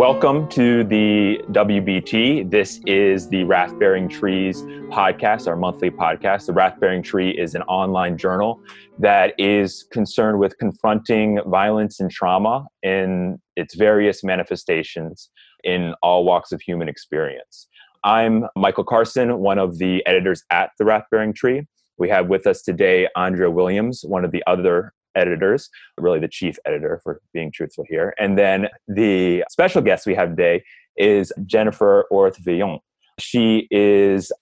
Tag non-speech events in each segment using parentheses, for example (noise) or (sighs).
Welcome to the WBT. This is the Wrath Bearing Trees podcast, our monthly podcast. The Wrath Bearing Tree is an online journal that is concerned with confronting violence and trauma in its various manifestations in all walks of human experience. I'm Michael Carson, one of the editors at the Wrath Bearing Tree. We have with us today Andrea Williams, one of the other editors, really the chief editor for being truthful here. And then the special guest we have today is Jennifer Orth Veillon. She is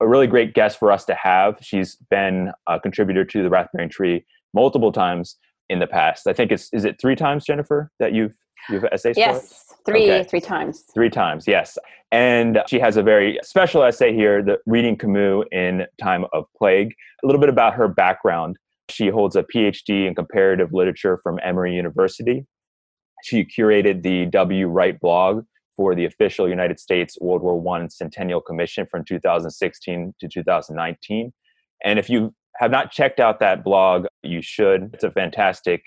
a really great guest for us to have. She's been a contributor to the Wrath Tree multiple times in the past. I think it's is it three times, Jennifer, that you've you've essays yes. Three, okay. three times. Three times, yes. And she has a very special essay here, the reading Camus in time of plague. A little bit about her background. She holds a PhD in comparative literature from Emory University. She curated the WWrite blog for the official United States World War I Centennial Commission from 2016 to 2019. And if you have not checked out that blog, you should. It's a fantastic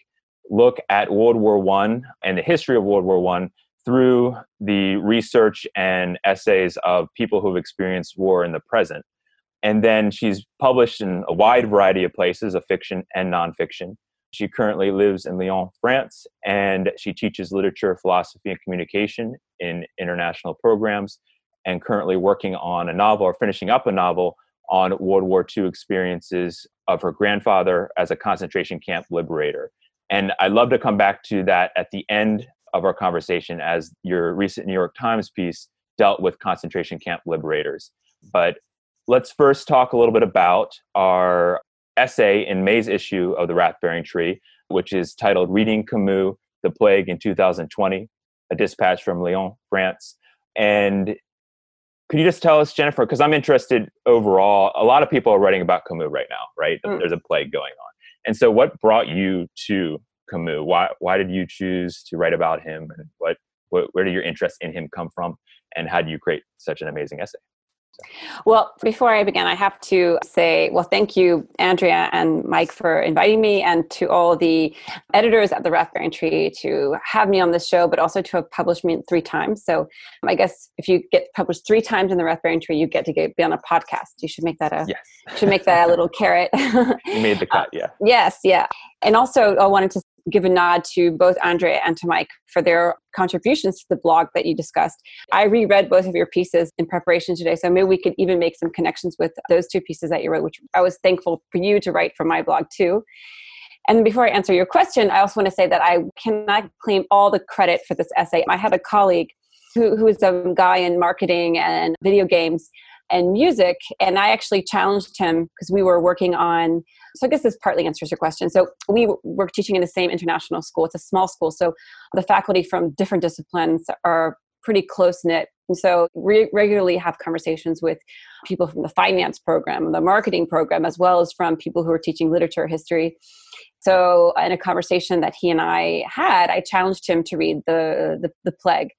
look at World War I and the history of World War I through the research and essays of people who've experienced war in the present. And then she's published in a wide variety of places of fiction and nonfiction. She currently lives in Lyon, France, and she teaches literature, philosophy, and communication in international programs, and currently working on a novel or finishing up a novel on World War II experiences of her grandfather as a concentration camp liberator. And I'd love to come back to that at the end of our conversation as your recent New York Times piece dealt with concentration camp liberators. But let's first talk a little bit about our essay in May's issue of the Wrath Bearing Tree, which is titled Reading Camus, The Plague in 2020, a dispatch from Lyon, France. And could you just tell us, Jennifer, because I'm interested overall, a lot of people are writing about Camus right now, right? Mm. There's a plague going on. And so what brought you to Camus? Why why did you choose to write about him, and what, what where did your interest in him come from, and how do you create such an amazing essay? Well, before I begin, I have to say, well, thank you, Andrea and Mike, for inviting me, and to all the editors at the Bearing Tree to have me on this show, but also to have published me three times. So I guess if you get published three times in the Bearing Tree, you get to get, be on a podcast. You should make that a yes. should make that a little (laughs) carrot. you made the (laughs) cut, yeah. Uh, yes, yeah. And also, I wanted to give a nod to both Andrea and to Mike for their contributions to the blog that you discussed. I reread both of your pieces in preparation today, so maybe we could even make some connections with those two pieces that you wrote, which I was thankful for you to write for my blog too. And before I answer your question, I also want to say that I cannot claim all the credit for this essay. I had a colleague who, who is a guy in marketing and video games and music. And I actually challenged him because we were working on, so I guess this partly answers your question. So we were teaching in the same international school. It's a small school. So the faculty from different disciplines are pretty close knit. And so we regularly have conversations with people from the finance program, the marketing program, as well as from people who are teaching literature history. So, in a conversation that he and I had, I challenged him to read the, the, the plague.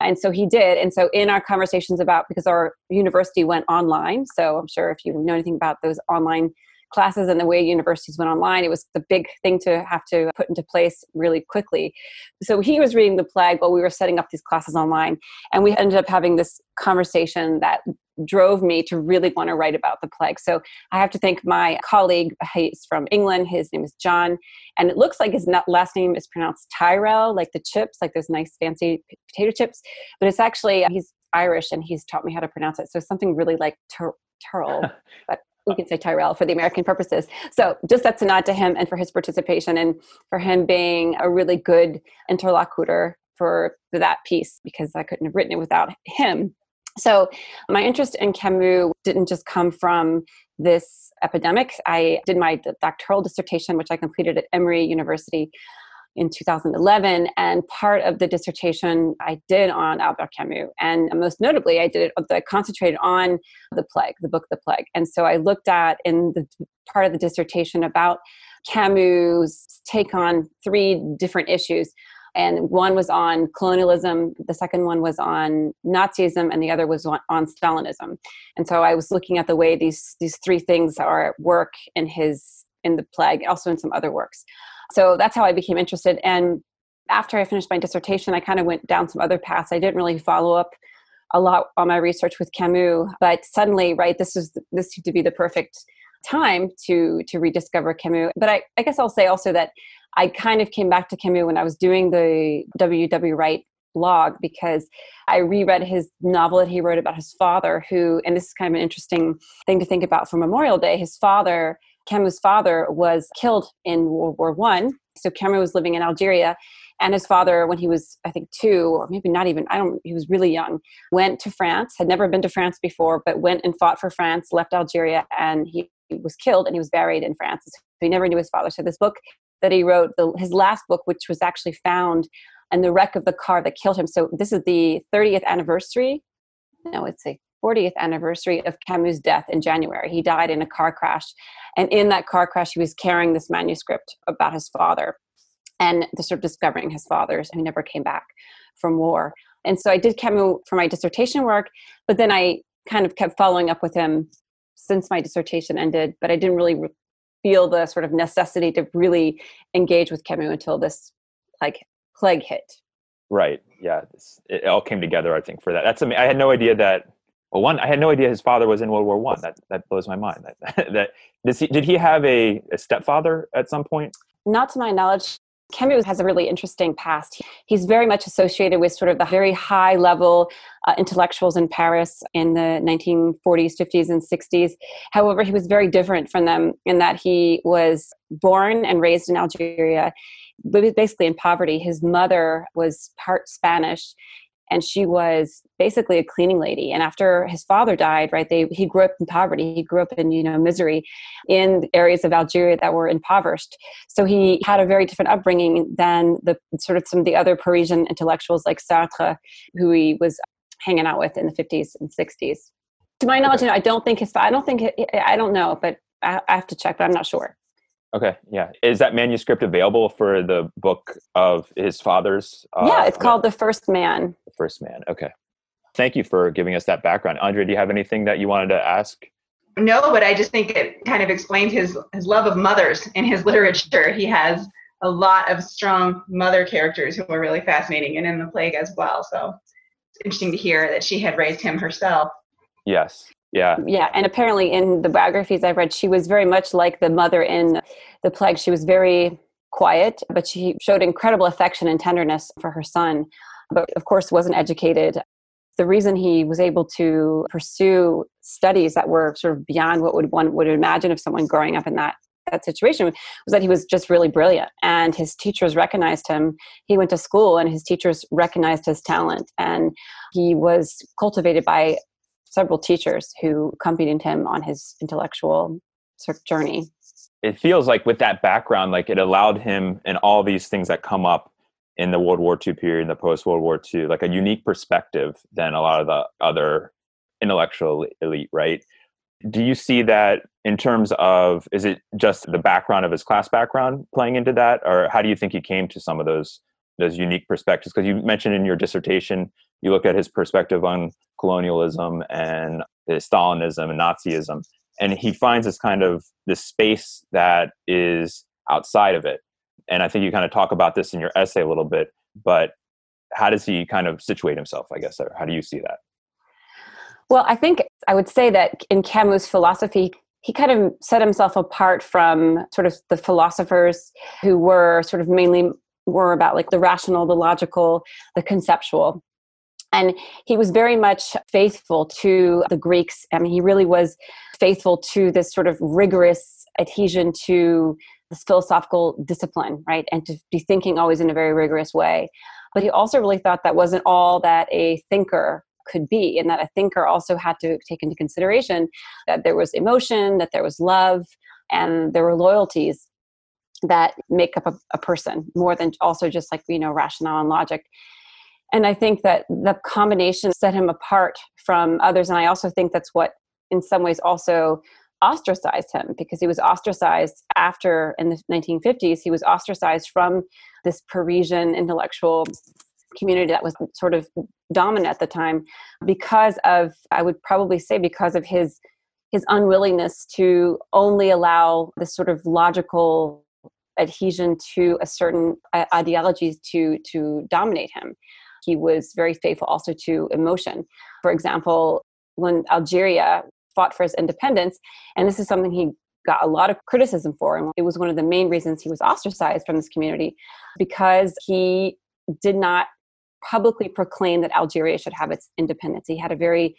And so he did. And so, in our conversations about, because our university went online, so I'm sure if you know anything about those online classes and the way universities went online, it was the big thing to have to put into place really quickly. So he was reading the plague while we were setting up these classes online. And we ended up having this conversation that drove me to really want to write about the plague. So I have to thank my colleague. He's from England. His name is John. And it looks like his last name is pronounced Tyrrell, like the chips, like those nice fancy potato chips. But it's actually, he's Irish and he's taught me how to pronounce it. So something really like Tur- (laughs) Turl, but we can say Tyrrell for the American purposes. So just that's a nod to him and for his participation and for him being a really good interlocutor for that piece because I couldn't have written it without him. So my interest in Camus didn't just come from this epidemic. I did my doctoral dissertation, which I completed at Emory University in 2011 and part of the dissertation i did on albert camus and most notably i did it i concentrated on the plague the book the plague. And so i looked at in the part of the dissertation about camus take on three different issues and one was on colonialism the second one was on nazism and the other was on, on, stalinism. And so i was looking at the way these these three things are at work in his in the plague also in some other works so that's how I became interested. And after I finished my dissertation, I kind of went down some other paths. I didn't really follow up a lot on my research with Camus, but suddenly, right, this is this seemed to be the perfect time to to rediscover Camus. But I, I guess I'll say also that I kind of came back to Camus when I was doing the W.W. Wright blog because I reread his novel that he wrote about his father, who, and this is kind of an interesting thing to think about for Memorial Day. His father, Camus' father, was killed in World War One. So Camus was living in Algeria, and his father, when he was, I think, two, or maybe not even, I don't, he was really young, went to France, had never been to France before, but went and fought for France, left Algeria, and he was killed and he was buried in France. So he never knew his father. So this book that he wrote, the, his last book, which was actually found and the wreck of the car that killed him. So this is the 30th anniversary. No, it's a 40th anniversary of Camus' death in January. He died in a car crash. And in that car crash, he was carrying this manuscript about his father and the sort of discovering his father's who never came back from war. And so I did Camus for my dissertation work, but then I kind of kept following up with him since my dissertation ended, but I didn't really re- feel the sort of necessity to really engage with Camus until this like plague hit. Right. Yeah. it all came together, I think, for that. That's I had no idea that. Well, one, I had no idea his father was in World War One. That that blows my mind. That, (laughs) that does he, did he have a, a stepfather at some point? Not to my knowledge. Camus has a really interesting past. He's very much associated with sort of the very high level uh, intellectuals in Paris in the 1940s, 50s, and 60s. However, he was very different from them in that he was born and raised in Algeria basically in poverty. His mother was part Spanish and she was basically a cleaning lady. And after his father died right they he grew up in poverty. He grew up in you know misery in areas of algeria that were impoverished. So he had a very different upbringing than the sort of some of the other parisian intellectuals like sartre who he was hanging out with in the 50s and 60s to my knowledge i don't think his i don't think i don't know but i have to check but i'm not sure Okay, yeah. Is that manuscript available for the book of his father's? Uh, yeah, it's called The First Man. The First Man. Okay. Thank you for giving us that background. Andre, do you have anything that you wanted to ask? No, but I just think it kind of explains his his love of mothers in his literature. He has a lot of strong mother characters who are really fascinating, and in the plague as well. So it's interesting to hear that she had raised him herself. Yes, yeah. Yeah. And apparently, in the biographies I've read, she was very much like the mother in The Plague. She was very quiet, but she showed incredible affection and tenderness for her son, but of course, wasn't educated. The reason he was able to pursue studies that were sort of beyond what would one would imagine of someone growing up in that that situation was that he was just really brilliant and his teachers recognized him he went to school and his teachers recognized his talent and he was cultivated by several teachers who accompanied him on his intellectual sort of journey. It feels like with that background, like it allowed him and all these things that come up in the World War II period, and the post World War II, like a unique perspective than a lot of the other intellectual elite, right? Do you see that in terms of is it just the background of his class background playing into that, or how do you think he came to some of those those unique perspectives? Because you mentioned in your dissertation you look at his perspective on colonialism and Stalinism and Nazism, and he finds this kind of this space that is outside of it. And I think you kind of talk about this in your essay a little bit, but how does he kind of situate himself, I guess, or how do you see that? Well, I think I would say that in Camus' philosophy, he kind of set himself apart from sort of the philosophers who were sort of mainly were about like the rational, the logical, the conceptual. And he was very much faithful to the Greeks. I mean, he really was faithful to this sort of rigorous adhesion to this philosophical discipline, right? And to be thinking always in a very rigorous way. But he also really thought that wasn't all that a thinker could be, and that a thinker also had to take into consideration that there was emotion, that there was love, and there were loyalties that make up a, a person more than also just like, you know, rationale and logic. And I think that the combination set him apart from others. And I also think that's what, in some ways, also ostracized him because he was ostracized after, in the 1950s, he was ostracized from this Parisian intellectual community that was sort of dominant at the time because of, I would probably say, because of his his unwillingness to only allow this sort of logical adhesion to a certain uh, ideologies to to dominate him. He was very faithful also to emotion. For example, when Algeria fought for its independence, and this is something he got a lot of criticism for, and it was one of the main reasons he was ostracized from this community because he did not publicly proclaim that Algeria should have its independence. He had a very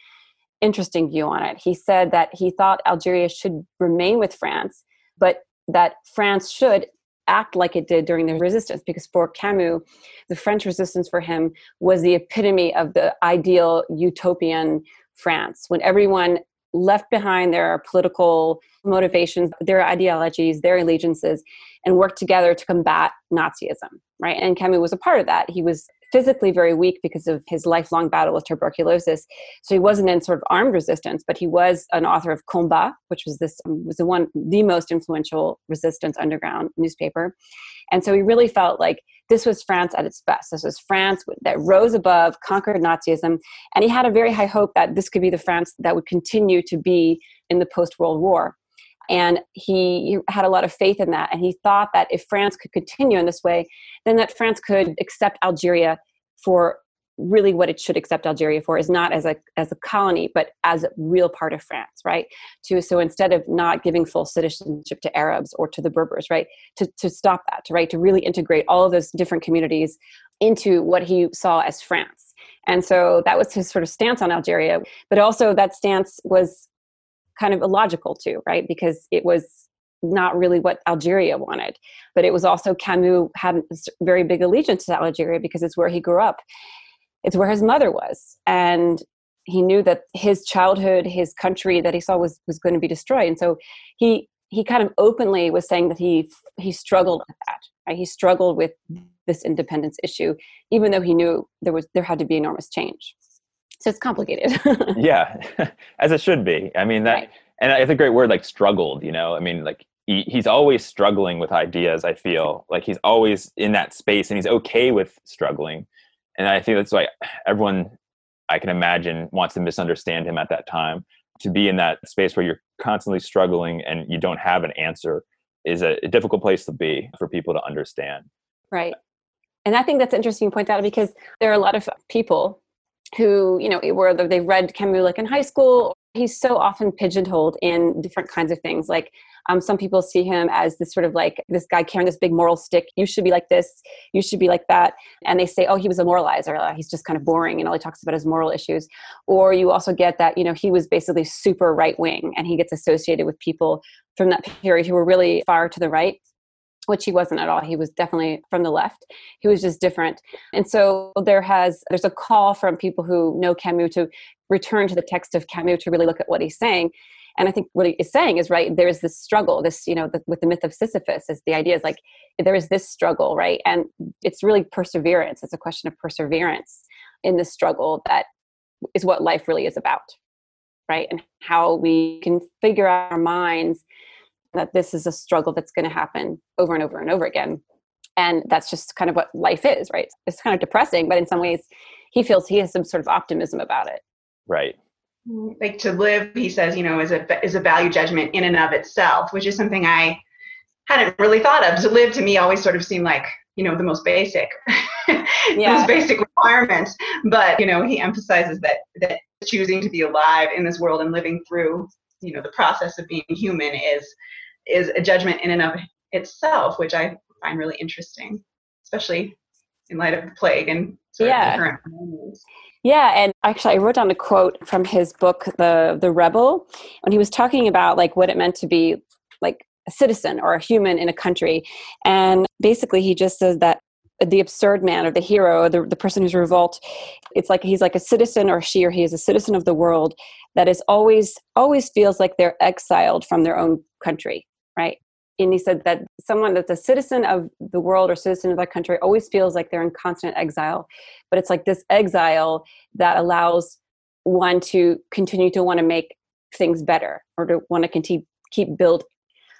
interesting view on it. He said that he thought Algeria should remain with France, but that France should act like it did during the resistance because for Camus, the French resistance for him was the epitome of the ideal utopian France when everyone left behind their political motivations, their ideologies, their allegiances, and worked together to combat Nazism, right? And Camus was a part of that. He was physically very weak because of his lifelong battle with tuberculosis. So he wasn't in sort of armed resistance, but he was an author of Combat, which was this um, was the one the most influential resistance underground newspaper. And so he really felt like this was France at its best. This was France that rose above, conquered Nazism, and he had a very high hope that this could be the France that would continue to be in the post World War. And he had a lot of faith in that. And he thought that if France could continue in this way, then that France could accept Algeria for really what it should accept Algeria for is not as a as a colony, but as a real part of France, right? To so instead of not giving full citizenship to Arabs or to the Berbers, right? To to stop that, right, to really integrate all of those different communities into what he saw as France. And so that was his sort of stance on Algeria. But also that stance was kind of illogical too, right? Because it was not really what Algeria wanted. But it was also Camus had a very big allegiance to Algeria because it's where he grew up. It's where his mother was. And he knew that his childhood, his country that he saw was was going to be destroyed. And so he he kind of openly was saying that he he struggled with that. Right? He struggled with this independence issue, even though he knew there was there had to be enormous change so it's complicated. (laughs) Yeah (laughs) as it should be. I mean that right. and it's a great word like struggled you know? I mean like he, he's always struggling with ideas i feel. Like he's always in that space and he's okay with struggling. And i think that's why everyone i can imagine wants to misunderstand him at that time. To be in that space where you're constantly struggling and you don't have an answer is a, a difficult place to be for people to understand. Right. And i think that's interesting to point out because there are a lot of people who you know whether they read Camus like in high school. He's so often pigeonholed in different kinds of things. Like um, some people see him as this sort of like this guy carrying this big moral stick. You should be like this. You should be like that. And they say, oh, he was a moralizer. He's just kind of boring, and all he talks about is moral issues. Or you also get that you know he was basically super right wing, and he gets associated with people from that period who were really far to the right which he wasn't at all. He was definitely from the left. He was just different. And so there has there's a call from people who know camus to return to the text of camus to really look at what he's saying. And i think what he is saying is right there's this struggle this you know the, with the myth of sisyphus is the idea is like there is this struggle right? And it's really perseverance. It's a question of perseverance in this struggle that is what life really is about right? And how we can figure out our minds that this is a struggle that's going to happen over and over and over again. And that's just kind of what life is right? It's kind of depressing but in some ways he feels he has some sort of optimism about it. Right. Mm, like to live he says you know is a is a value judgment in and of itself which is something i hadn't really thought of. To live to me always sort of seemed like you know the most basic (laughs) yeah. most basic requirements but you know he emphasizes that that choosing to be alive in this world and living through you know the process of being human is is a judgment in and of itself which i find really interesting especially in light of the plague and yeah. yeah and actually i wrote down a quote from his book the the rebel when he was talking about like what it meant to be like a citizen or a human in a country. And basically he just says that the absurd man or the hero the, the person who's revolt it's like he's like a citizen or she or he is a citizen of the world that is always always feels like they're exiled from their own country right? And he said that someone that's a citizen of the world or citizen of that country always feels like they're in constant exile but it's like this exile that allows one to continue to want to make things better or to want to continue keep build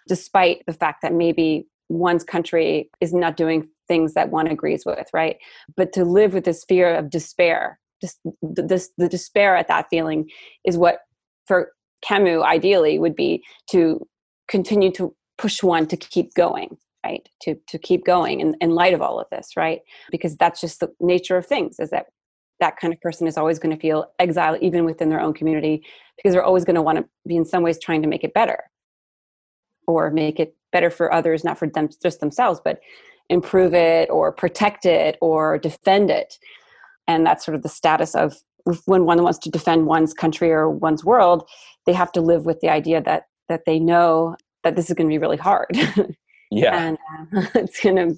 despite the fact that maybe one's country is not doing things that one agrees with right? But to live with this fear of despair just this the despair at that feeling is what for camus ideally would be to continue to push one to keep going right? To to keep going in, in light of all of this right? Because that's just the nature of things is that that kind of person is always going to feel exiled even within their own community because they're always going to want to be in some ways trying to make it better. Or make it better for others not for them just themselves but improve it or protect it or defend it. And that's sort of the status of when one wants to defend one's country or one's world they have to live with the idea that that they know that this is going to be really hard. (laughs) Yeah. And uh, (laughs) it's going to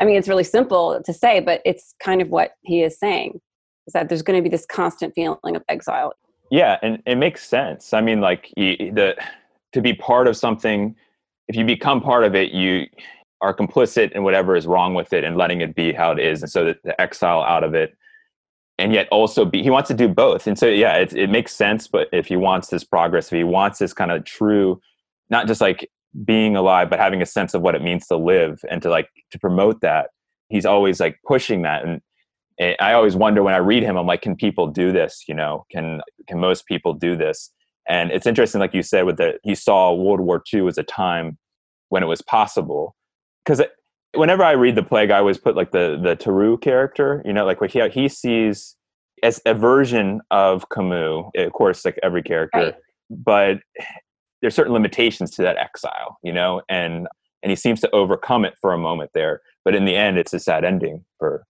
i mean it's really simple to say but it's kind of what he is saying is that there's going to be this constant feeling of exile. Yeah and it makes sense. I mean like the to be part of something if you become part of it you are complicit in whatever is wrong with it and letting it be how it is and so the, the exile out of it and yet also be he wants to do both. And so yeah it, it makes sense but if he wants this progress if he wants this kind of true not just like being alive but having a sense of what it means to live and to like to promote that he's always like pushing that. And, i always wonder when i read him i'm like can people do this you know? Can can most people do this? And it's interesting like you said with the he saw world war ii as a time when it was possible because whenever I read the plague, I always put like the the Tarrou character, you know, like what he he sees as a version of Camus. Eh, of course, like every character, right. but there's certain limitations to that exile, you know, and and he seems to overcome it for a moment there, but in the end, it's a sad ending for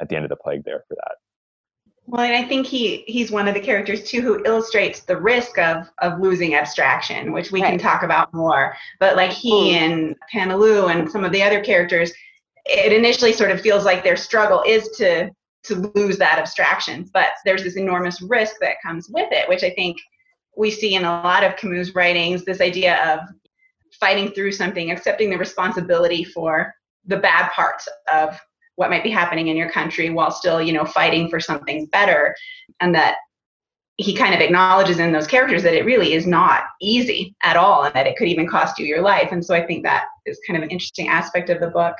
at the end of the plague there for that. Well, and I think he he's one of the characters too who illustrates the risk of of losing abstraction, which we right. can talk about more. But like he mm. and Paneloux and some of the other characters, it initially sort of feels like their struggle is to to lose that abstraction, but there's this enormous risk that comes with it, which I think we see in a lot of Camus' writings. This idea of fighting through something, accepting the responsibility for the bad parts of what might be happening in your country while still you know fighting for something better. And that he kind of acknowledges in those characters that it really is not easy at all and that it could even cost you your life. And so i think that is kind of an interesting aspect of the book.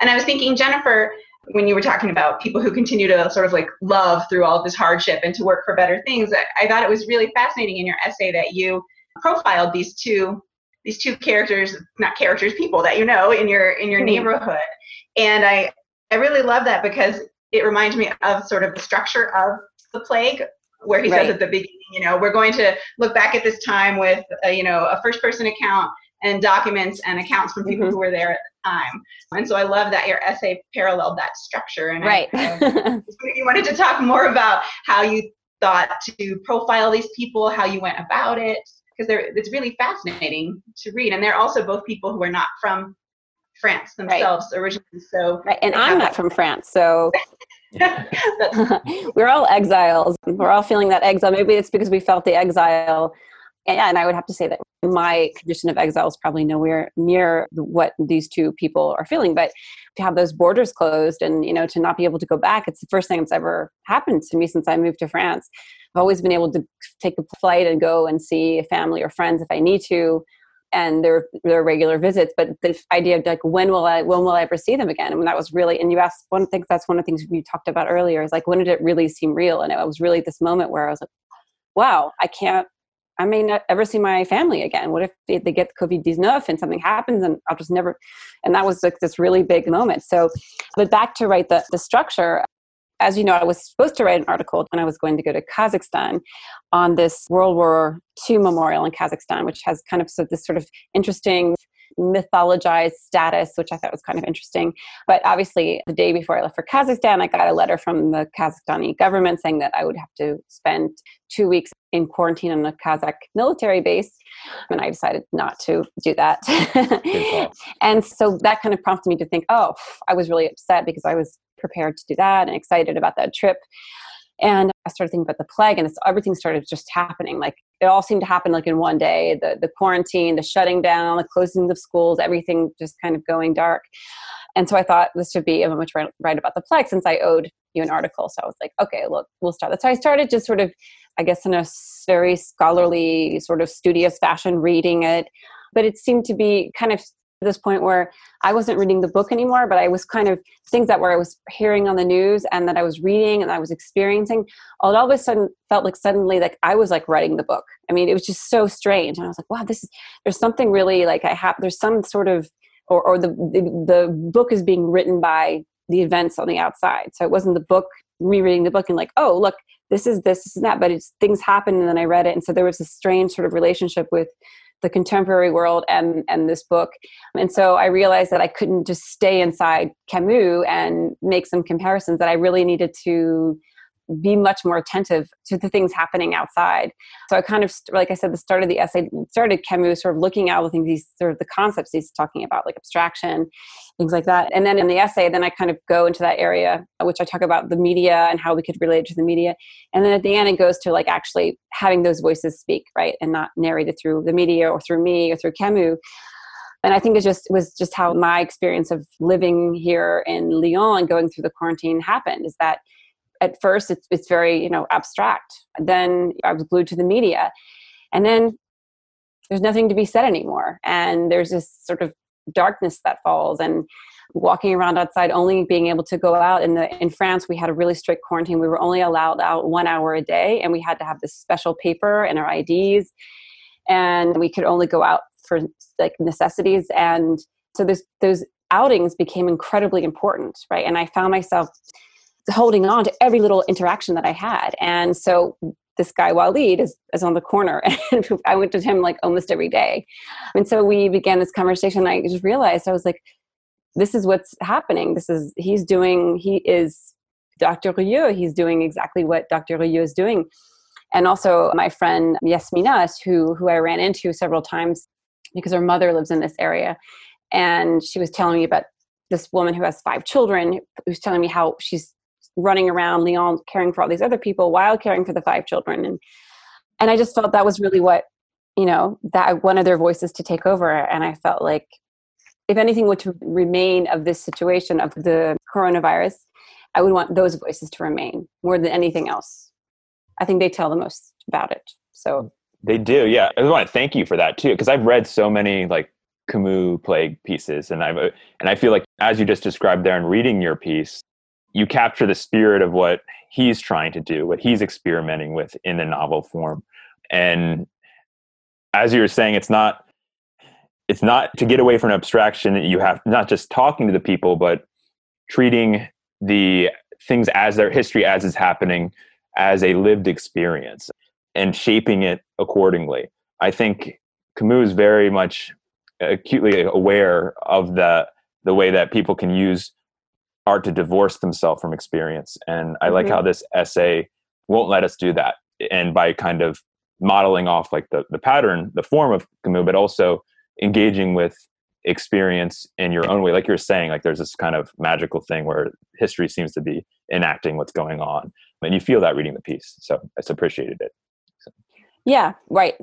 And i was thinking jennifer when you were talking about people who continue to sort of like love through all of this hardship and to work for better things i, I thought it was really fascinating in your essay that you profiled these two these two characters not characters people that you know in your in your mm-hmm. neighborhood. And i I really love that because it reminds me of sort of the structure of the plague where he right. says at the beginning, you know, we're going to look back at this time with, a, you know, a first person account and documents and accounts from people mm-hmm. who were there at the time. And so I love that your essay paralleled that structure. And right. I, (laughs) you wanted to talk more about how you thought to profile these people, how you went about it, because it's really fascinating to read. And they're also both people who are not from France themselves right. originally. So right. and I'm not from France, so (laughs) (laughs) we're all exiles. We're all feeling that exile. Maybe it's because we felt the exile. And, and I would have to say that my condition of exile is probably nowhere near what these two people are feeling. But to have those borders closed and you know to not be able to go back, it's the first thing that's ever happened to me since I moved to France. I've always been able to take a flight and go and see family or friends if I need to and their their regular visits but the idea of like when will i when will i ever see them again? And that was really and you asked one thing that's one of the things we talked about earlier is like when did it really seem real? And it was really this moment where i was like wow i can't i may not ever see my family again. What if they, they get covid-19 and something happens and i'll just never and that was like this really big moment. So but back to write the, the structure as you know, I was supposed to write an article when I was going to go to Kazakhstan on this World War II memorial in Kazakhstan, which has kind of so this sort of interesting mythologized status, which I thought was kind of interesting. But obviously, the day before I left for Kazakhstan, I got a letter from the Kazakhstani government saying that I would have to spend two weeks in quarantine on a Kazakh military base. And I decided not to do that. (laughs) and so that kind of prompted me to think, oh, I was really upset because I was prepared to do that and excited about that trip. And I started thinking about the plague, and everything started just happening. Like it all seemed to happen like in one day. The the quarantine, the shutting down, the closing of schools, everything just kind of going dark. And so I thought this would be a moment to write about the plague since I owed you an article. So I was like, okay, look, we'll start. That. So I started just sort of, I guess, in a very scholarly, sort of studious fashion, reading it. But it seemed to be kind of this point where I wasn't reading the book anymore, but I was kind of things that where I was hearing on the news and that I was reading and I was experiencing. All, of a sudden felt like suddenly like I was like writing the book. I mean, it was just so strange. And I was like, wow, this is there's something really like I have there's some sort of or, or the, the, the book is being written by the events on the outside. So it wasn't the book rereading the book and like, oh, look, this is this, this is that. But it's things happened and then I read it. And so there was a strange sort of relationship with the contemporary world and and this book. And so i realized that i couldn't just stay inside camus and make some comparisons that i really needed to be much more attentive to the things happening outside. So I kind of, like I said, the start of the essay started Camus sort of looking out, looking these sort of the concepts he's talking about, like abstraction, things like that. And then in the essay, then I kind of go into that area, which I talk about the media and how we could relate to the media. And then at the end, it goes to like actually having those voices speak, right, and not narrated through the media or through me or through Camus and I think it just was just how my experience of living here in Lyon and going through the quarantine happened. Is that at first it's, it's very you know abstract. Then i was glued to the media. And then there's nothing to be said anymore. And there's this sort of darkness that falls. And walking around outside only being able to go out in the in france we had a really strict quarantine. We were only allowed out one hour a day and we had to have this special paper and our ids and we could only go out for like necessities. And so those those outings became incredibly important right? And i found myself holding on to every little interaction that I had. And so this guy Walid is, is on the corner (laughs) and I went to him like almost every day. And so we began this conversation. I just realized I was like, this is what's happening. This is, he's doing, he is Dr. Rieux. He's doing exactly what Dr. Rieux is doing. And also my friend Yasmina, who, who I ran into several times because her mother lives in this area. And she was telling me about this woman who has five children who's telling me how she's running around Lyon caring for all these other people while caring for the five children. And and I just felt that was really what, you know, that I wanted their voices to take over. And I felt like if anything were to remain of this situation of the coronavirus, I would want those voices to remain more than anything else. I think they tell the most about it. So they do, yeah. I want to thank you for that too, because I've read so many like Camus plague pieces, and I've and I feel like as you just described there in reading your piece, you capture the spirit of what he's trying to do, what he's experimenting with in the novel form. And as you were saying, it's not it's not to get away from abstraction you have not just talking to the people, but treating the things as their history as is happening as a lived experience and shaping it accordingly. I think Camus is very much acutely aware of the the way that people can use art to divorce themselves from experience. And I mm-hmm. like how this essay won't let us do that. And by kind of modeling off like the, the pattern, the form of Camus, but also engaging with experience in your own way. Like you're saying, like there's this kind of magical thing where history seems to be enacting what's going on. And you feel that reading the piece. So I just appreciated it. So. Yeah, right.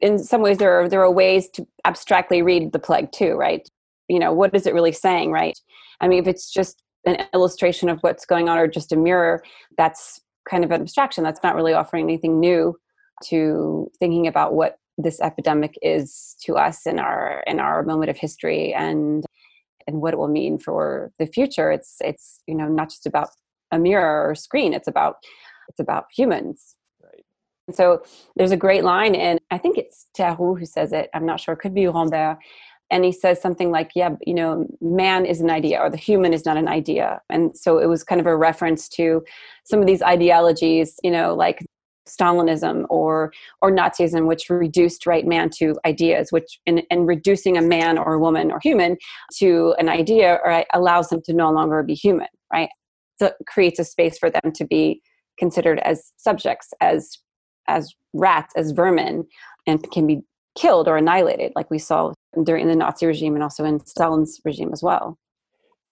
In some ways there are there are ways to abstractly read the plague too, right? You know, what is it really saying, right? I mean, if it's just an illustration of what's going on or just a mirror that's kind of an abstraction. That's not really offering anything new to thinking about what this epidemic is to us in our in our moment of history and and what it will mean for the future. It's it's you know not just about a mirror or screen. It's about it's about humans. Right. And so there's a great line and i think it's Tarrou who says it. I'm not sure. It could be Rambert and he says something like yeah you know man is an idea or the human is not an idea. And so it was kind of a reference to some of these ideologies you know like stalinism or or nazism which reduced right man to ideas which and, reducing a man or a woman or human to an idea right, allows them to no longer be human right? So it creates a space for them to be considered as subjects as as rats as vermin and can be killed or annihilated, like we saw during the Nazi regime and also in Stalin's regime as well.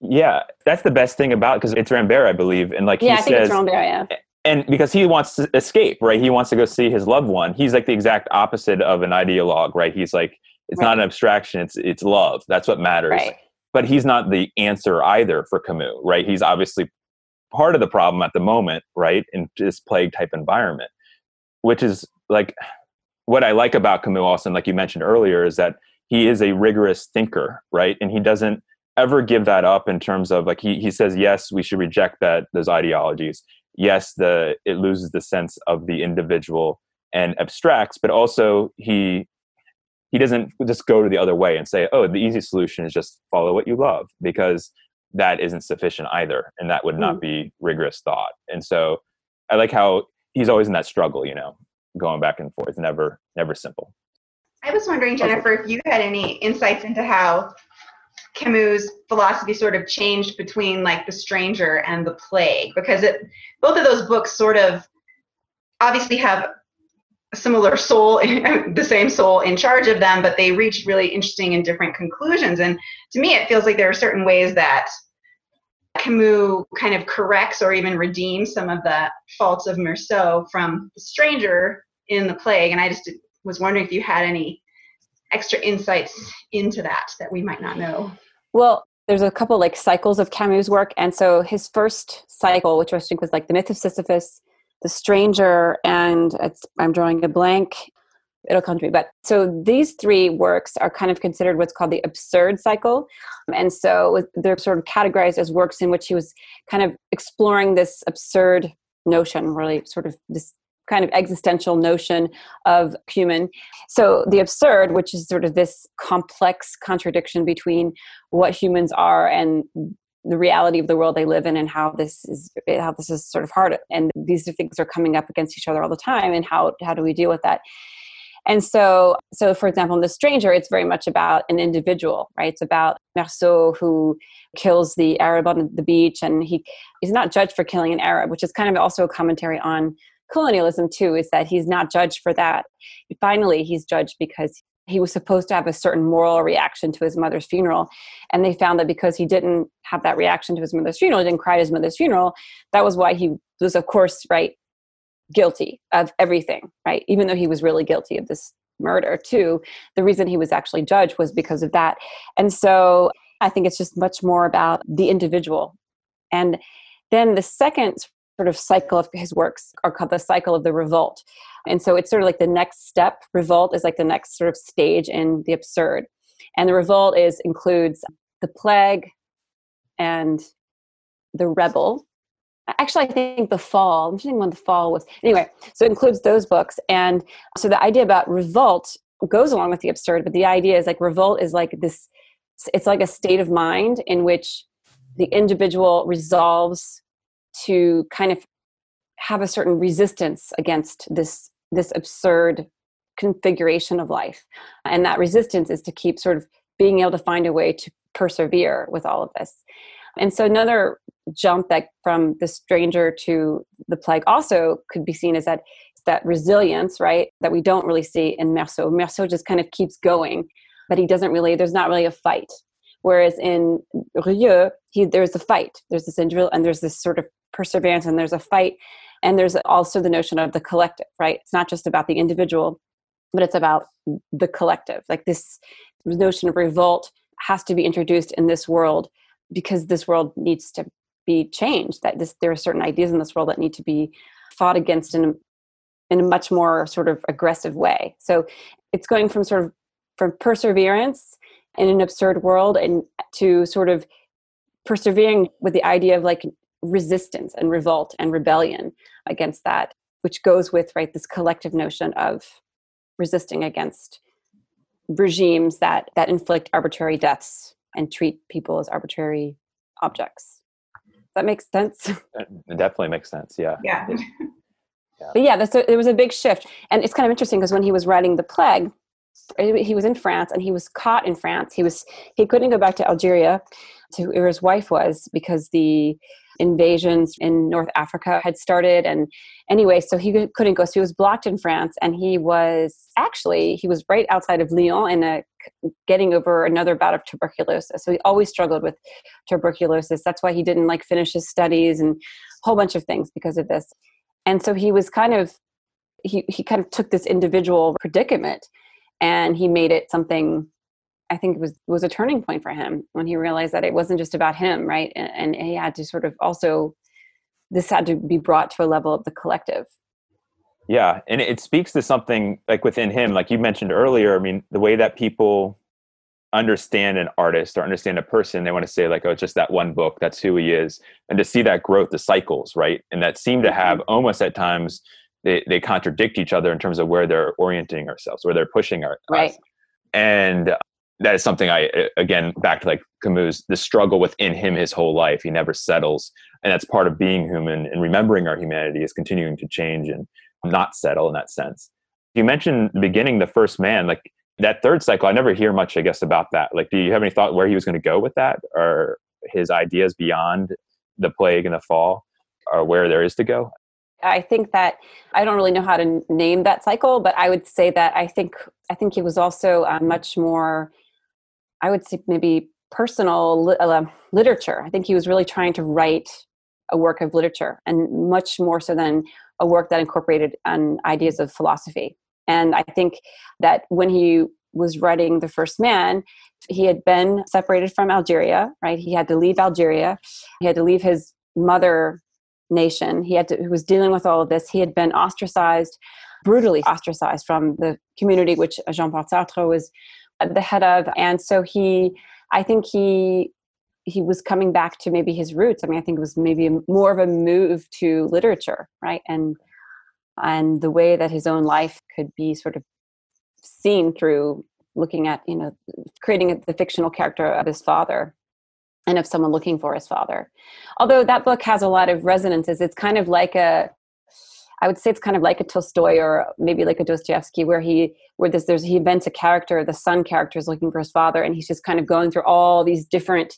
Yeah, that's the best thing about because it's Rambert, I believe, and like yeah, he I think says, it's Rambert, yeah. And because he wants to escape, right? He wants to go see his loved one. He's like the exact opposite of an ideologue, right? He's like, it's right. not an abstraction; it's it's love. That's what matters. Right. But he's not the answer either for Camus, right? He's obviously part of the problem at the moment, right? In this plague type environment, which is like what I like about Camus also, like you mentioned earlier, is that he is a rigorous thinker, right? And he doesn't ever give that up in terms of like he, he says, yes, we should reject that those ideologies. Yes, the it loses the sense of the individual and abstracts, but also he he doesn't just go to the other way and say, oh, the easy solution is just follow what you love because that isn't sufficient either. And that would not mm. be rigorous thought. And so I like how he's always in that struggle, you know, going back and forth, never, never simple. I was wondering, Jennifer, if you had any insights into how Camus' philosophy sort of changed between like The Stranger and The Plague, because it both of those books sort of obviously have a similar soul, (laughs) the same soul in charge of them, but they reach really interesting and different conclusions. And to me, it feels like there are certain ways that Camus kind of corrects or even redeems some of the faults of Meursault from The Stranger in The Plague. And I just was wondering if you had any extra insights into that that we might not know. Well, there's a couple like cycles of Camus' work. And so his first cycle, which I think was like The Myth of Sisyphus, The Stranger, and I'm drawing a blank. It'll come to me. But so these three works are kind of considered what's called the absurd cycle. And so they're sort of categorized as works in which he was kind of exploring this absurd notion, really sort of this kind of existential notion of human. So the absurd, which is sort of this complex contradiction between what humans are and the reality of the world they live in and how this is how this is sort of hard and these things are coming up against each other all the time and how how do we deal with that and so so for example in the stranger it's very much about an individual right it's about Meursault who kills the arab on the beach and he he's not judged for killing an arab which is kind of also a commentary on colonialism too is that he's not judged for that. Finally, he's judged because he was supposed to have a certain moral reaction to his mother's funeral. And they found that because he didn't have that reaction to his mother's funeral, didn't cry at his mother's funeral, that was why he was, of course, right, guilty of everything, right? Even though he was really guilty of this murder too. The reason he was actually judged was because of that. And so I think it's just much more about the individual. And then the second sort of cycle of his works are called the cycle of the revolt. And so it's sort of like the next step. Revolt is like the next sort of stage in the absurd. And the revolt is includes the plague and the rebel. Actually, I think the fall. I'm just thinking when the fall was. Anyway, so it includes those books. And so the idea about revolt goes along with the absurd, but the idea is like revolt is like this. It's like a state of mind in which the individual resolves to kind of have a certain resistance against this this absurd configuration of life. And that resistance is to keep sort of being able to find a way to persevere with all of this. And so another jump that from the stranger to the plague also could be seen as that that resilience right that we don't really see in Meursault. Meursault just kind of keeps going but he doesn't really there's not really a fight. Whereas in Rieux he there's a fight. There's this individual and there's this sort of perseverance and there's a fight. And there's also the notion of the collective right? It's not just about the individual but it's about the collective. Like this notion of revolt has to be introduced in this world because this world needs to be changed that this there are certain ideas in this world that need to be fought against in a, in a much more sort of aggressive way. So it's going from sort of from perseverance in an absurd world and to sort of persevering with the idea of like resistance and revolt and rebellion against that which goes with right this collective notion of resisting against regimes that that inflict arbitrary deaths and treat people as arbitrary objects. That makes sense. (laughs) It definitely makes sense yeah. Yeah, yeah. but yeah a, there was a big shift. And it's kind of interesting because when he was writing the plague he was in france and he was caught in france he was he couldn't go back to algeria to where his wife was because the invasions in North Africa had started. And anyway, so he couldn't go. So he was blocked in France, and he was actually he was right outside of Lyon in a getting over another bout of tuberculosis. So he always struggled with tuberculosis. That's why he didn't like finish his studies and a whole bunch of things because of this. And so he was kind of he he kind of took this individual predicament and he made it something I think it was was a turning point for him when he realized that it wasn't just about him, right? And, and he had to sort of also this had to be brought to a level of the collective. Yeah, and it speaks to something like within him, like you mentioned earlier. I mean, the way that people understand an artist or understand a person, they want to say like, "Oh, it's just that one book. That's who he is," and to see that growth, the cycles, right, and that seem to have mm-hmm. almost at times they, they contradict each other in terms of where they're orienting ourselves, where they're pushing our, right. Us and that is something I again back to like Camus the struggle within him his whole life. He never settles, and that's part of being human and remembering our humanity is continuing to change and not settle in that sense. You mentioned the beginning, the first man, like that third cycle. I never hear much, I guess, about that. Like, do you have any thought where he was going to go with that, or his ideas beyond the plague and the fall, or where there is to go? I think that I don't really know how to name that cycle, but I would say that I think I think he was also uh, much more I would say maybe personal li- uh, literature. I think he was really trying to write a work of literature and much more so than a work that incorporated um, ideas of philosophy. And I think that when he was writing The First Man, he had been separated from Algeria, right? He had to leave Algeria. He had to leave his mother nation. He had to, he was dealing with all of this. He had been ostracized, brutally ostracized from the community which Jean-Paul Sartre was the head of and so he i think he he was coming back to maybe his roots i mean i think it was maybe more of a move to literature right and and the way that his own life could be sort of seen through looking at you know creating the fictional character of his father and of someone looking for his father although that book has a lot of resonances it's kind of like a I would say it's kind of like a Tolstoy or maybe like a Dostoevsky, where he where this there's he invents a character, the son character is looking for his father, and he's just kind of going through all these different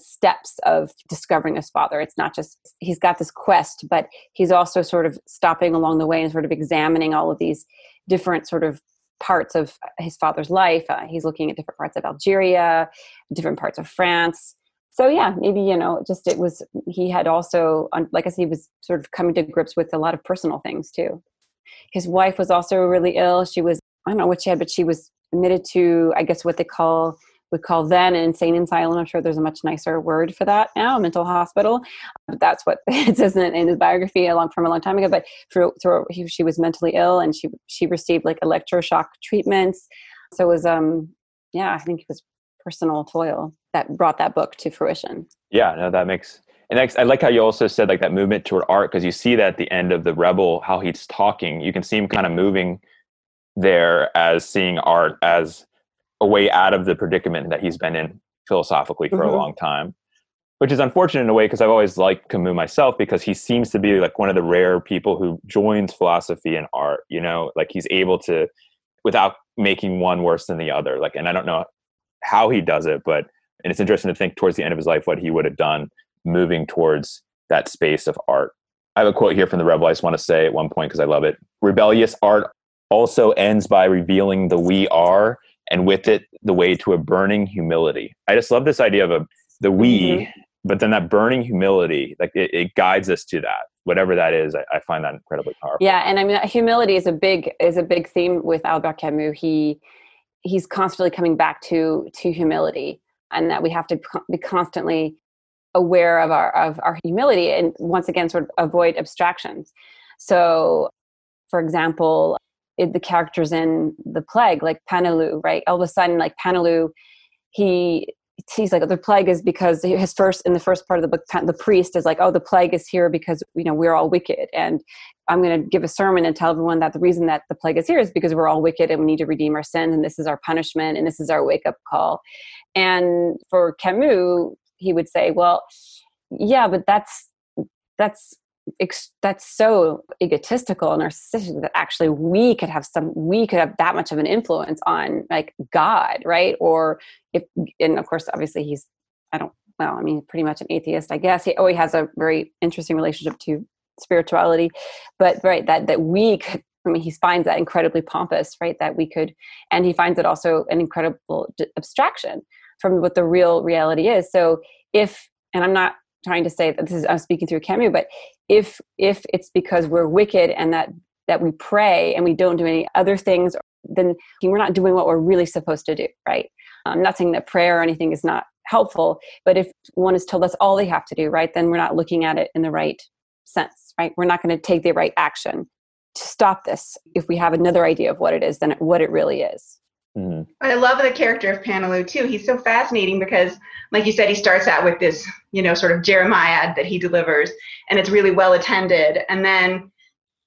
steps of discovering his father. It's not just he's got this quest, but he's also sort of stopping along the way and sort of examining all of these different sort of parts of his father's life. Uh, he's looking at different parts of Algeria, different parts of France, so yeah maybe you know just it was he had also like i said he was sort of coming to grips with a lot of personal things too. His wife was also really ill. She was i don't know what she had but she was admitted to i guess what they call would call then an insane asylum. I'm sure there's a much nicer word for that now mental hospital. But that's what (laughs) it says in, in his biography a long from a long time ago. But through, through he, she was mentally ill and she she received like electroshock treatments. So it was um yeah i think it was personal toil that brought that book to fruition. Yeah, no, that makes and I like how you also said like that movement toward art because you see that at the end of the Rebel how he's talking. You can see him kind of moving there as seeing art as a way out of the predicament that he's been in philosophically for mm-hmm. a long time, which is unfortunate in a way because I've always liked Camus myself because he seems to be like one of the rare people who joins philosophy and art. You know, like he's able to without making one worse than the other. Like, and I don't know how he does it, but and it's interesting to think towards the end of his life what he would have done moving towards that space of art. I have a quote here from the Rebel I just want to say at one point because I love it. Rebellious art also ends by revealing the we are and with it the way to a burning humility. I just love this idea of a, the we, mm-hmm. but then that burning humility, like it, it, guides us to that. Whatever that is, I, I find that incredibly powerful. Yeah, and I mean humility is a big is a big theme with Albert Camus. He he's constantly coming back to to humility and that we have to be constantly aware of our of our humility and once again sort of avoid abstractions. So for example it, the characters in the plague like Paneloux right? All of a sudden like Paneloux he he's like the plague is because his first in the first part of the book the priest is like oh the plague is here because you know we're all wicked and i'm going to give a sermon and tell everyone that the reason that the plague is here is because we're all wicked and we need to redeem our sins and this is our punishment and this is our wake up call. And for camus he would say well yeah but that's that's that's so egotistical and narcissistic that actually we could have some we could have that much of an influence on like god right? Or if and of course obviously he's i don't well i mean pretty much an atheist i guess. He oh he has a very interesting relationship to spirituality. But right that that we could i mean he finds that incredibly pompous right? That we could and he finds it also an incredible abstraction from what the real reality is. So if and i'm not trying to say that this is i'm speaking through camus but if if it's because we're wicked and that that we pray and we don't do any other things then we're not doing what we're really supposed to do right? I'm not saying that prayer or anything is not helpful but if one is told that's all they have to do right then we're not looking at it in the right sense right? We're not going to take the right action to stop this if we have another idea of what it is than what it really is Mm-hmm. I love the character of Paneloux too. He's so fascinating because, like you said, he starts out with this, you know, sort of Jeremiad that he delivers, and it's really well attended. And then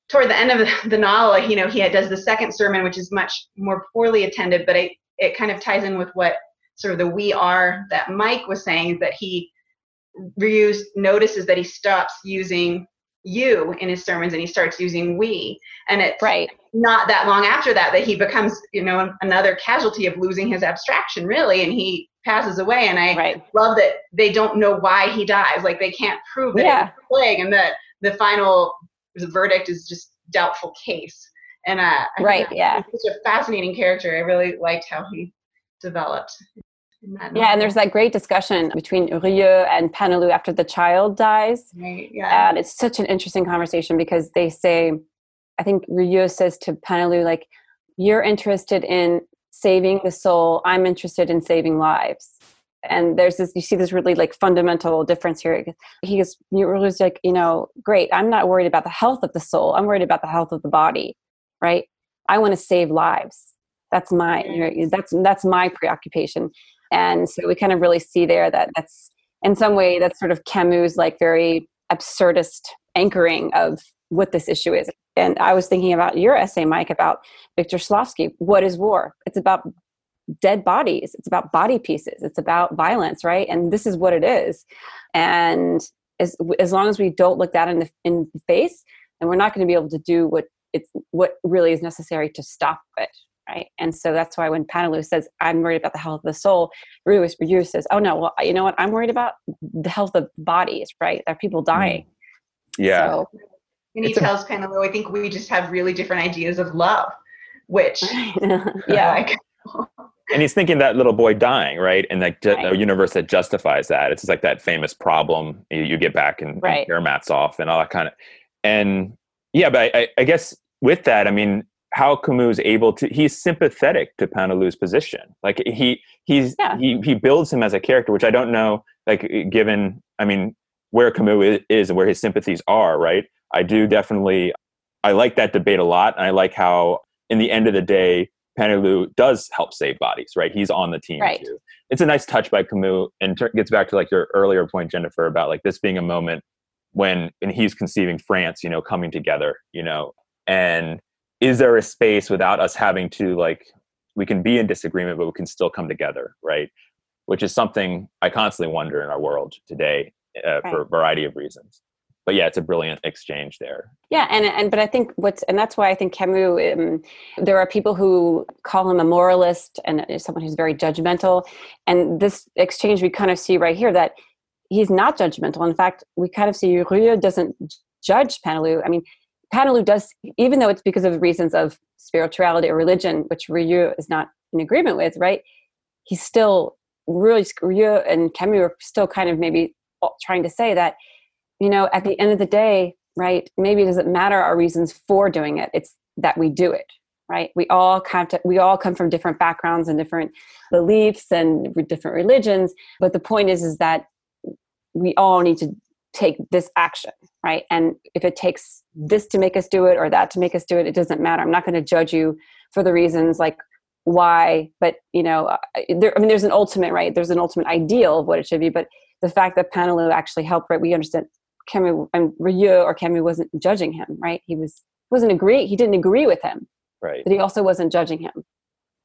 toward the end of (laughs) the novel, you know, he does the second sermon, which is much more poorly attended. But I, it kind of ties in with what sort of the we are that Mike was saying that he Rieux notices that he stops using you in his sermons and he starts using we. And it's right. not that long after that that he becomes you know another casualty of losing his abstraction really and he passes away. And i right. love that they don't know why he dies. Like they can't prove that Yeah. plague and that the final verdict is just doubtful case. And uh I Right, yeah. he's such a fascinating character. I really liked how he developed Yeah, and there's that great discussion between Rieux and Paneloux after the child dies. Right, yeah And it's such an interesting conversation because they say, I think Rieux says to Paneloux, like, you're interested in saving the soul, I'm interested in saving lives. And there's this, you see this really like fundamental difference here. He goes, Rieux's like, you know, great, I'm not worried about the health of the soul, I'm worried about the health of the body, right? I want to save lives. That's my, that's, that's my preoccupation. And so we kind of really see there that that's, in some way, that's sort of Camus' like very absurdist anchoring of what this issue is. And I was thinking about your essay, Mike, about Victor Slavsky. What is war? It's about dead bodies. It's about body pieces. It's about violence, right? And this is what it is. And as as long as we don't look that in the in the face, then we're not going to be able to do what it's what really is necessary to stop it, right? And so that's why when Paneloux says, "I'm worried about the health of the soul," Ruiz Rieux says, "Oh no, well, you know what? I'm worried about the health of bodies, right? There are people dying." Mm. Yeah. So, and he it's a- tells Paneloux, i think we just have really different ideas of love which (laughs) (laughs) yeah, and he's thinking that little boy dying, right? And like Right. a universe that justifies that. It's just like that famous problem you, you get back and, Right. and mats off and all that kind of. And yeah, but I, I, I guess with that, I mean, how Camus is able to, he's sympathetic to Paneloux's position. Like he, he's, Yeah. he, he builds him as a character, which I don't know, like given, I mean, where Camus is and where his sympathies are, right? I do mm-hmm. definitely, I like that debate a lot. And I like how, in the end of the day, Paneloux does help save bodies, right? He's on the team Right. too. It's a nice touch by Camus, and tur gets back to like your earlier point, Jennifer, about like this being a moment when and he's conceiving France, you know, coming together, you know, and is there a space without us having to like we can be in disagreement, but we can still come together, right? Which is something I constantly wonder in our world today uh, for a variety of reasons. But yeah, it's a brilliant exchange there. Yeah, and and but I think what's and that's why I think Camus. Um, there are people who call him a moralist and someone who's very judgmental, and this exchange we kind of see right here that he's not judgmental. In fact, we kind of see Rieux doesn't judge Paneloux. I mean, Paneloux does, even though it's because of reasons of spirituality or religion, which Rieux is not in agreement with, right? He's still really Rieux and Camus are still kind of maybe trying to say that you know, at the end of the day, right, maybe it doesn't matter our reasons for doing it. It's that we do it, right? We all come to, we all come from different backgrounds and different beliefs and different religions. But the point is, is that we all need to take this action, right? And if it takes this to make us do it or that to make us do it, it doesn't matter. I'm not going to judge you for the reasons like why, but you know, uh, there, I mean, there's an ultimate, right? There's an ultimate ideal of what it should be, but the fact that Paneloux actually helped, right? We understand Camus and Rieux or Camus wasn't judging him, right? He was wasn't agree. He didn't agree with him, Right. but he also wasn't judging him.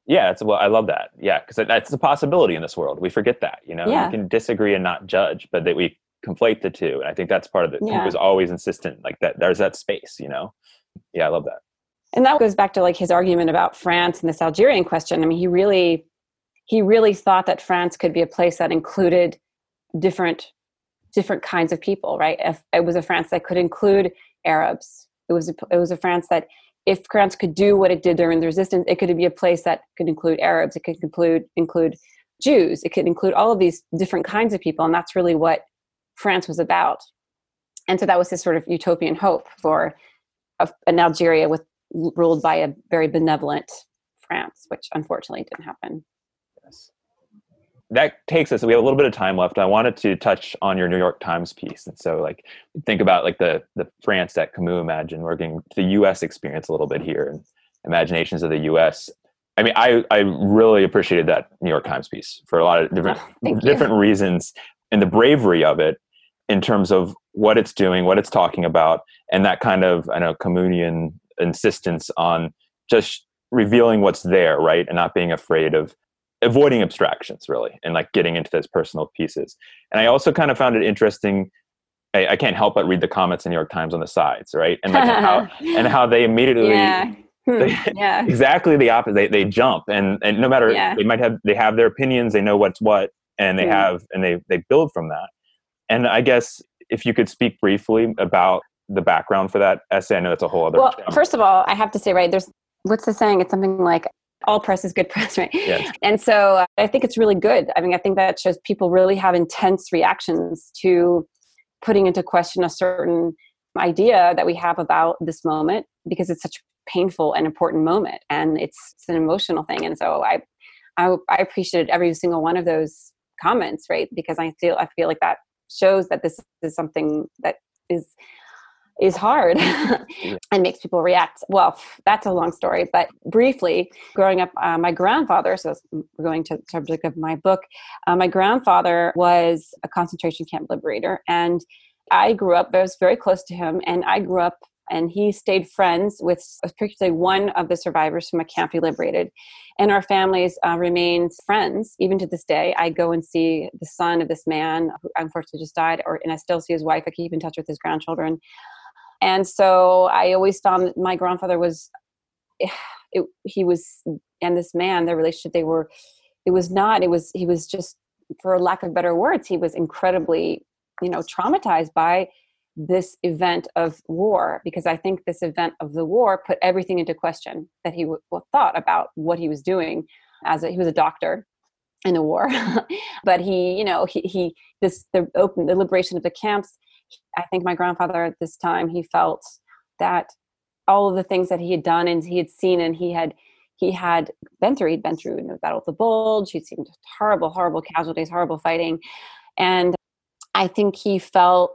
Yeah, it's well, I love that. Yeah, because that's a possibility in this world. We forget that, you know, Yeah. you can disagree and not judge, but that we conflate the two. And I think that's part of it. He was always insistent, like that. There's that space, you know. Yeah, I love that. And that goes back to like his argument about France and this Algerian question. I mean, he really, he really thought that France could be a place that included different, different kinds of people, right? If it was a France that could include Arabs, it was a, it was a France that, if France could do what it did during the resistance, it could be a place that could include Arabs, it could include include Jews, it could include all of these different kinds of people, and that's really what France was about. And so that was his sort of utopian hope for a, an Algeria with ruled by a very benevolent France, which unfortunately didn't happen. Yes. That takes us. We have a little bit of time left. I wanted to touch on your New York Times piece, and so like think about like the the France that Camus imagined, working the U.S. experience a little bit here, and imaginations of the U.S. I mean, I I really appreciated that New York Times piece for a lot of (laughs) oh, different Oh, thank you. different reasons, and the bravery of it in terms of what it's doing, what it's talking about, and that kind of I know Camunian insistence on just revealing what's there, right? And not being afraid of avoiding abstractions, really, and like getting into those personal pieces. And I also kind of found it interesting. I, I can't help but read the comments in New York Times on the sides, right? And like how (laughs) and how they immediately yeah. Hmm. They- yeah. (laughs) exactly the opposite. They they jump and and no matter Yeah. they might have they have their opinions, they know what's what, and they Mm. have and they they build from that. And I guess if you could speak briefly about the background for that essay, I know that's a whole other. Well, first of all, I have to say, right, there's what's the saying? It's something like all press is good press, (laughs) right? Yes. And so uh, I think it's really good. I mean, I think that shows people really have intense reactions to putting into question a certain idea that we have about this moment because it's such a painful and important moment and it's, it's an emotional thing. And so I, I, I appreciated every single one of those comments, right? Because I feel, I feel like that shows that this is something that is is hard (laughs) and makes people react. Well, that's a long story, but briefly, growing up, uh, my grandfather, so we're going to the subject of my book, uh, my grandfather was a concentration camp liberator. And I grew up, I was very close to him, and I grew up and he stayed friends with particularly one of the survivors from a camp he liberated. And our families uh, remained friends even to this day. I go and see the son of this man who unfortunately just died, or and I still see his wife. I keep in touch with his grandchildren. And so I always found my grandfather was, (sighs) it, he was, and this man, their relationship, they were, it was not, it was, he was just, for lack of better words, he was incredibly, you know, traumatized by this event of war because I think this event of the war put everything into question that he w- thought about what he was doing as a, he was a doctor in the war. (laughs) But he you know he, he this the open the liberation of the camps I think my grandfather at this time he felt that all of the things that he had done and he had seen and he had he had been through he'd been through you know, battle of the bulge he'd seen horrible horrible casualties horrible fighting. And I think he felt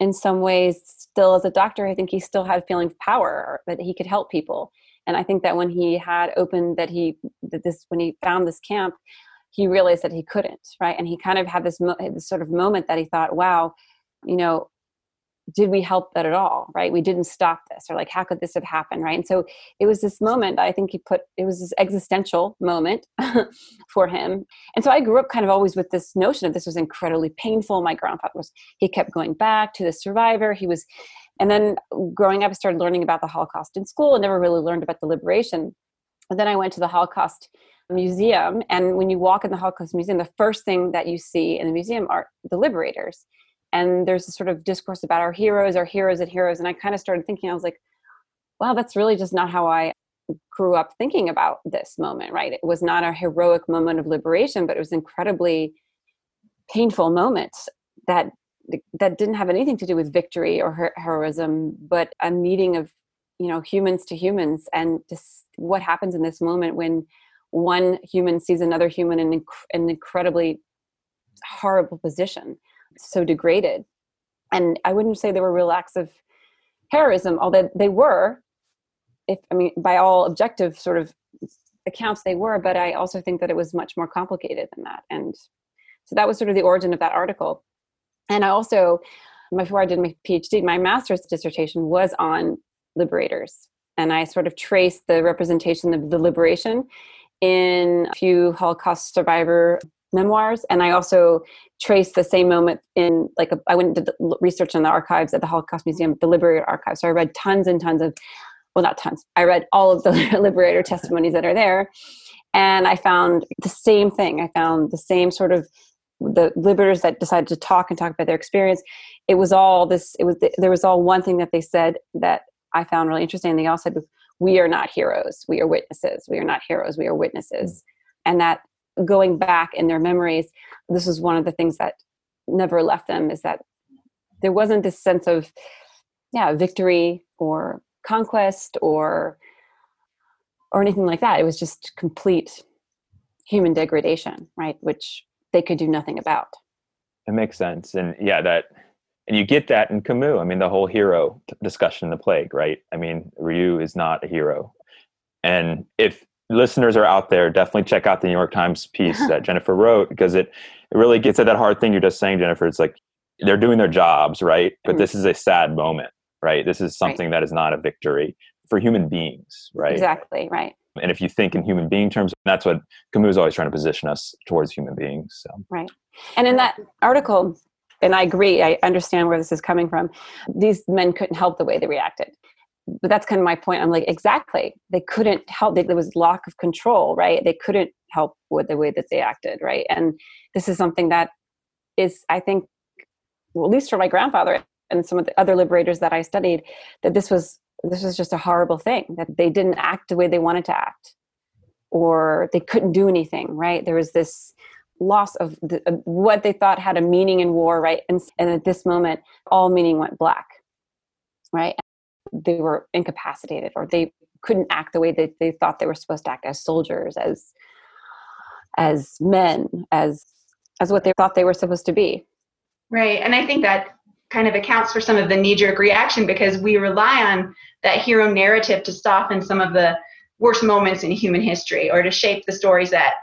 in some ways still as a doctor i think he still had a feeling of power that he could help people. And i think that when he had opened that he that this when he found this camp he realized that he couldn't right? And he kind of had this, mo- this sort of moment that he thought wow you know did we help that at all right? We didn't stop this or like how could this have happened right? And so it was this moment i think he put it was this existential moment (laughs) for him. And so i grew up kind of always with this notion of this was incredibly painful. My grandfather was he kept going back to the survivor. He was and then growing up i started learning about the holocaust in school and never really learned about the liberation. And then i went to the holocaust museum and when you walk in the holocaust museum the first thing that you see in the museum are the liberators and there's a sort of discourse about our heroes our heroes and heroes and i kind of started thinking i was like wow that's really just not how i grew up thinking about this moment right? It was not a heroic moment of liberation but it was incredibly painful moment that that didn't have anything to do with victory or her- heroism but a meeting of you know humans to humans and just what happens in this moment when one human sees another human in inc- an incredibly horrible position so degraded. And i wouldn't say they were real acts of heroism although they were if i mean by all objective sort of accounts they were but i also think that it was much more complicated than that. And so that was sort of the origin of that article. And i also before i did my phd my master's dissertation was on liberators. And i sort of traced the representation of the liberation in a few holocaust survivor memoirs and i also traced the same moment in like a, i went and did the research in the archives at the holocaust museum the liberator archives so i read tons and tons of well not tons i read all of the (laughs) liberator testimonies that are there and i found the same thing i found the same sort of the liberators that decided to talk and talk about their experience it was all this it was there was all one thing that they said that i found really interesting they all said we are not heroes we are witnesses we are not heroes we are witnesses hmm. and that going back in their memories this was one of the things that never left them is that there wasn't this sense of yeah victory or conquest or or anything like that it was just complete human degradation right which they could do nothing about It makes sense. And yeah, that, and you get that in Camus. I mean, the whole hero discussion in the plague, right? I mean, Rieux is not a hero. And if listeners are out there, definitely check out the New York Times piece (laughs) that Jennifer wrote because it, it really gets at that hard thing you're just saying, Jennifer. It's like they're doing their jobs, right? But Mhm. this is a sad moment, right? This is something that is not a victory for human beings, right? exactly right And if you think in human being terms, that's what Camus is always trying to position us towards human beings. So. Right. And in that article, and I agree, I understand where this is coming from. These men couldn't help the way they reacted. But that's kind of my point. I'm like, exactly. They couldn't help. They, there was lack of control, right? They couldn't help with the way that they acted, right? And this is something that is, I think, well, at least for my grandfather and some of the other liberators that I studied, that this was this was just a horrible thing that they didn't act the way they wanted to act, or they couldn't do anything, right? There was this loss of the, uh, what they thought had a meaning in war, right? And, and at this moment, all meaning went black, right? They were incapacitated, or they couldn't act the way that they thought they were supposed to act as soldiers, as as men, as as what they thought they were supposed to be. Right, and I think that kind of accounts for some of the knee-jerk reaction because we rely on that hero narrative to soften some of the worst moments in human history or to shape the stories that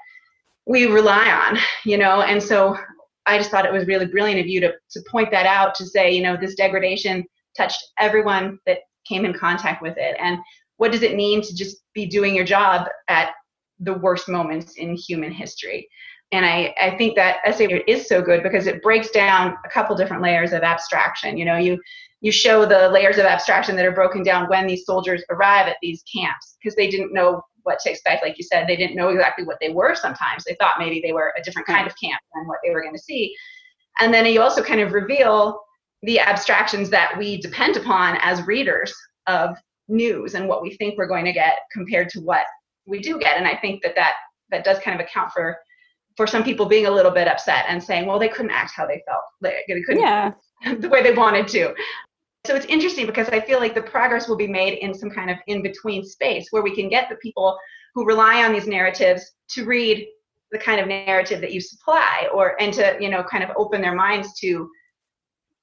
we rely on, you know, and so I just thought it was really brilliant of you to, to point that out to say, you know, this degradation touched everyone that came in contact with it. And what does it mean to just be doing your job at the worst moments in human history? And I, I think that essay is so good because it breaks down a couple different layers of abstraction. You know, you you show the layers of abstraction that are broken down when these soldiers arrive at these camps because they didn't know what to expect. Like you said, they didn't know exactly what they were sometimes. They thought maybe they were a different hmm. kind of camp than what they were going to see. And then you also kind of reveal the abstractions that we depend upon as readers of news and what we think we're going to get compared to what we do get. And I think that that, that does kind of account for for some people being a little bit upset and saying, well, they couldn't act how they felt. They, they couldn't yeah. (laughs) the way they wanted to. So it's interesting because I feel like the progress will be made in some kind of in between space where we can get the people who rely on these narratives to read the kind of narrative that you supply or and to you know kind of open their minds to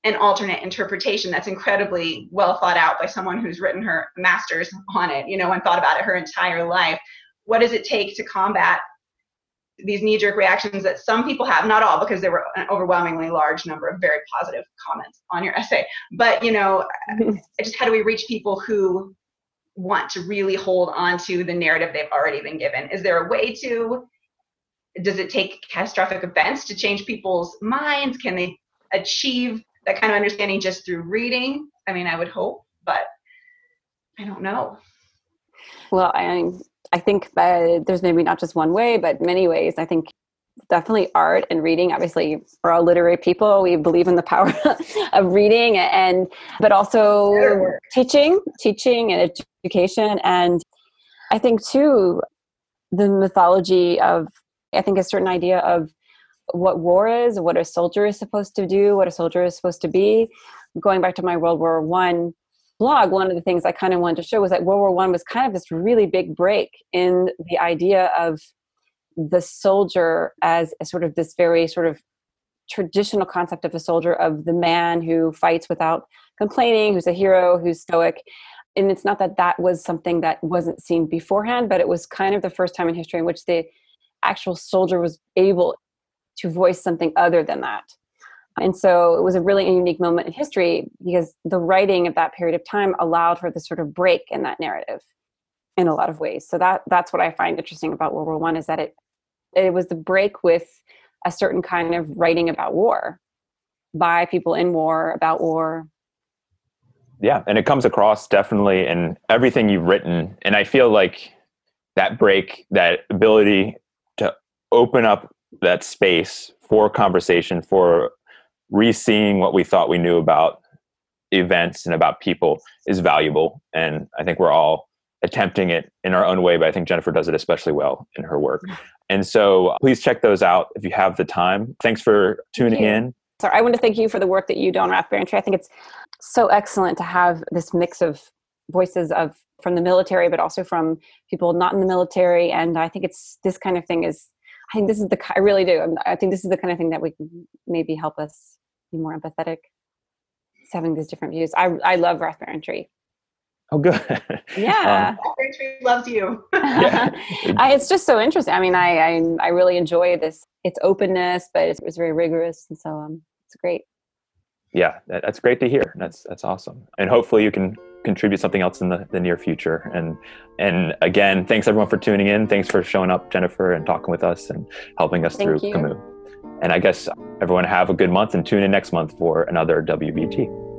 an alternate interpretation that's incredibly well thought out by someone who's written her master's on it you know and thought about it her entire life. What does it take to combat these knee-jerk reactions that some people have? Not all because there were an overwhelmingly large number of very positive comments on your essay. But you know (laughs) just how do we reach people who want to really hold on to the narrative they've already been given? Is there a way to does it take catastrophic events to change people's minds? Can they achieve that kind of understanding just through reading i mean i would hope but i don't know well i I think uh, there's maybe not just one way, but many ways. I think definitely art and reading. Obviously, we're all literary people. We believe in the power (laughs) of reading, and but also teaching, teaching and education. And I think too, the mythology of I think a certain idea of what war is, what a soldier is supposed to do, what a soldier is supposed to be. Going back to my World War One blog, one of the things I kind of wanted to show was that World War One was kind of this really big break in the idea of the soldier as sort of this very sort of traditional concept of a soldier of the man who fights without complaining, who's a hero, who's stoic. And it's not that that was something that wasn't seen beforehand, but it was kind of the first time in history in which the actual soldier was able to voice something other than that. And so it was a really unique moment in history because the writing of that period of time allowed for this sort of break in that narrative in a lot of ways. So that that's what I find interesting about World War One is that it it was the break with a certain kind of writing about war by people in war about war. Yeah, and it comes across definitely in everything you've written. And I feel like that break, that ability to open up that space for conversation, for re-seeing what we thought we knew about events and about people is valuable. And i think we're all attempting it in our own way but i think jennifer does it especially well in her work. Mm-hmm. and so please check those out if you have the time. Thanks for tuning in. So i want to thank you for the work that you do on Wrath-Bearing i think it's so excellent to have this mix of voices of from the military but also from people not in the military. And i think it's this kind of thing is i think this is the i really do i think this is the kind of thing that we maybe help us be more empathetic. Having these different views. I i love Wrath-Bearing Tree. Oh good. (laughs) Yeah. Um, Wrath-Bearing Tree loves you. Yeah. (laughs) I, it's just so interesting. I mean I, I, I really enjoy this its openness but it's, it's very rigorous and so um it's great Yeah, that, that's great to hear. That's that's awesome. And hopefully you can contribute something else in the, the near future. And and again, thanks everyone for tuning in. Thanks for showing up, Jennifer, and talking with us and helping us Thank through you. Camus. And I guess everyone have a good month and tune in next month for another WBT.